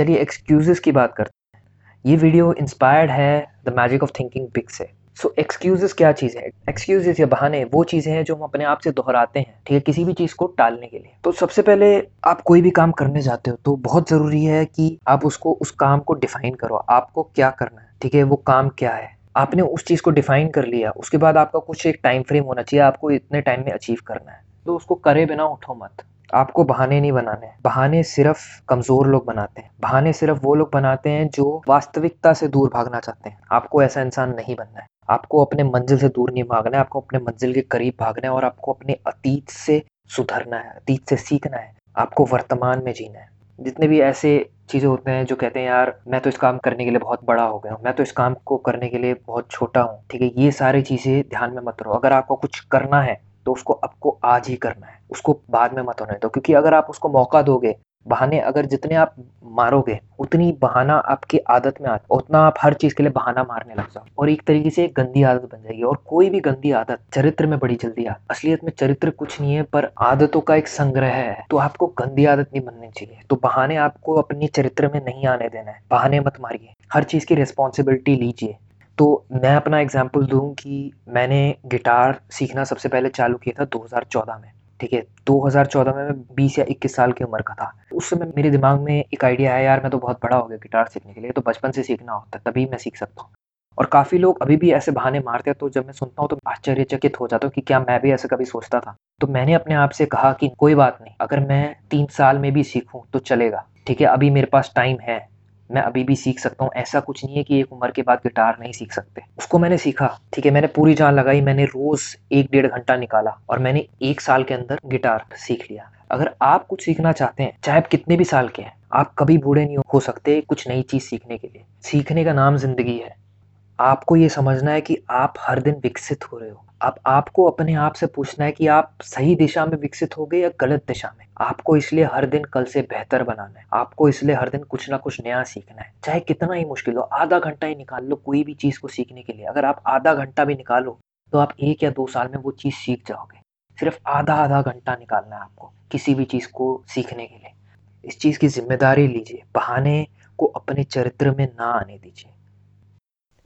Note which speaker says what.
Speaker 1: चलिए एक्सक्यूजेस की बात करते हैं। ये वीडियो इंस्पायर्ड है the magic of thinking big से। सो so, एक्सक्यूजेस क्या चीज़ है? एक्सक्यूजेस या बहाने वो चीज़ें हैं जो हम अपने आप से दोहराते हैं ठीक है किसी भी चीज़ को टालने के लिए। तो सबसे पहले आप कोई भी काम करने जाते हो तो बहुत ज़रूरी है कि आप उसको उस काम को डिफाइन करो। आपको क्या करना है ठीक है वो काम क्या है? आपने उस चीज़ को डिफाइन कर लिया उसके बाद आपका कुछ एक टाइम फ्रेम होना चाहिए आपको इतने टाइम में अचीव करना है। तो उसको करे बिना उठो मत। आपको बहाने नहीं बनाने बहाने सिर्फ़ कमज़ोर लोग बनाते हैं। बहाने सिर्फ़ वो लोग बनाते हैं जो वास्तविकता से दूर भागना चाहते हैं। आपको ऐसा इंसान नहीं बनना है। आपको अपने मंजिल से दूर नहीं भागना है। आपको अपने मंजिल के करीब भागना है और आपको अपने अतीत से सुधरना है। अतीत से सीखना है। आपको वर्तमान में जीना है। जितने भी ऐसे चीज़ें होते हैं जो कहते हैं, यार, मैं तो इस काम करने के लिए बहुत बड़ा हो गया हूँ। मैं तो इस काम को करने के लिए बहुत छोटा हूँ। ठीक है, ये सारी चीज़ें ध्यान में मत रहो। अगर आपको कुछ करना है तो उसको आपको आज ही करना है। उसको बाद में मत होने दो, क्योंकि अगर आप उसको मौका दोगे, बहाने अगर जितने आप मारोगे, उतनी बहाना आपकी आदत में आ, उतना आप हर चीज़ के लिए बहाना मारने लग जाओ। और एक तरीके से एक गंदी आदत बन जाएगी। और कोई भी गंदी आदत, चरित्र में बड़ी जल्दी आ। असलियत में चरित्र कुछ नहीं है, पर आदतों का एक संग्रह है। तो आपको गंदी आदत नहीं बननी चाहिए। तो बहाने आपको अपनी चरित्र में नहीं आने देना है। बहाने मत मारिए। हर चीज़ की रिस्पॉन्सिबिलिटी लीजिए। तो मैं अपना एग्ज़ाम्पल दूँ कि मैंने गिटार सीखना सबसे पहले चालू किया था 2014 में, ठीक है? 2014 में मैं 20 या 21 साल की उम्र का था। उस समय मेरे दिमाग में एक आइडिया है, यार, मैं तो बहुत बड़ा हो गया गिटार सीखने के लिए तो बचपन से सीखना होता है, तभी मैं सीख सकता हूँ। और काफ़ी लोग अभी भी ऐसे बहाने मारते हैं तो जब मैं सुनता हूँ तो आश्चर्यचकित हो जाता हूँ कि क्या मैं भी ऐसा कभी सोचता था। तो मैंने अपने आप से कहा कि कोई बात नहीं, अगर मैं तीन साल में भी सीखूँ तो चलेगा, ठीक है? अभी मेरे पास टाइम है मैं अभी भी सीख सकता हूँ। ऐसा कुछ नहीं है कि एक उम्र के बाद गिटार नहीं सीख सकते। उसको मैंने सीखा, ठीक है? मैंने पूरी जान लगाई, मैंने रोज एक डेढ़ घंटा निकाला और मैंने एक साल के अंदर गिटार सीख लिया। अगर आप कुछ सीखना चाहते हैं, चाहे आप कितने भी साल के हैं, आप कभी बूढ़े नहीं हो सकते कुछ नई चीज़ सीखने के लिए। सीखने का नाम ज़िंदगी है। आपको ये समझना है कि आप हर दिन विकसित हो रहे हो। अब आपको अपने आप से पूछना है कि आप सही दिशा में विकसित हो गए या गलत दिशा में? आपको इसलिए हर दिन कल से बेहतर बनाना है। आपको इसलिए हर दिन कुछ ना कुछ नया सीखना है। चाहे कितना ही मुश्किल हो, आधा घंटा ही निकाल लो कोई भी चीज़ को सीखने के लिए। अगर आप आधा घंटा भी निकालो तो आप एक या दो साल में वो चीज़ सीख जाओगे। सिर्फ़ आधा आधा घंटा निकालना है आपको किसी भी चीज़ को सीखने के लिए। इस चीज़ की ज़िम्मेदारी लीजिए। बहाने को अपने चरित्र में ना आने दीजिए।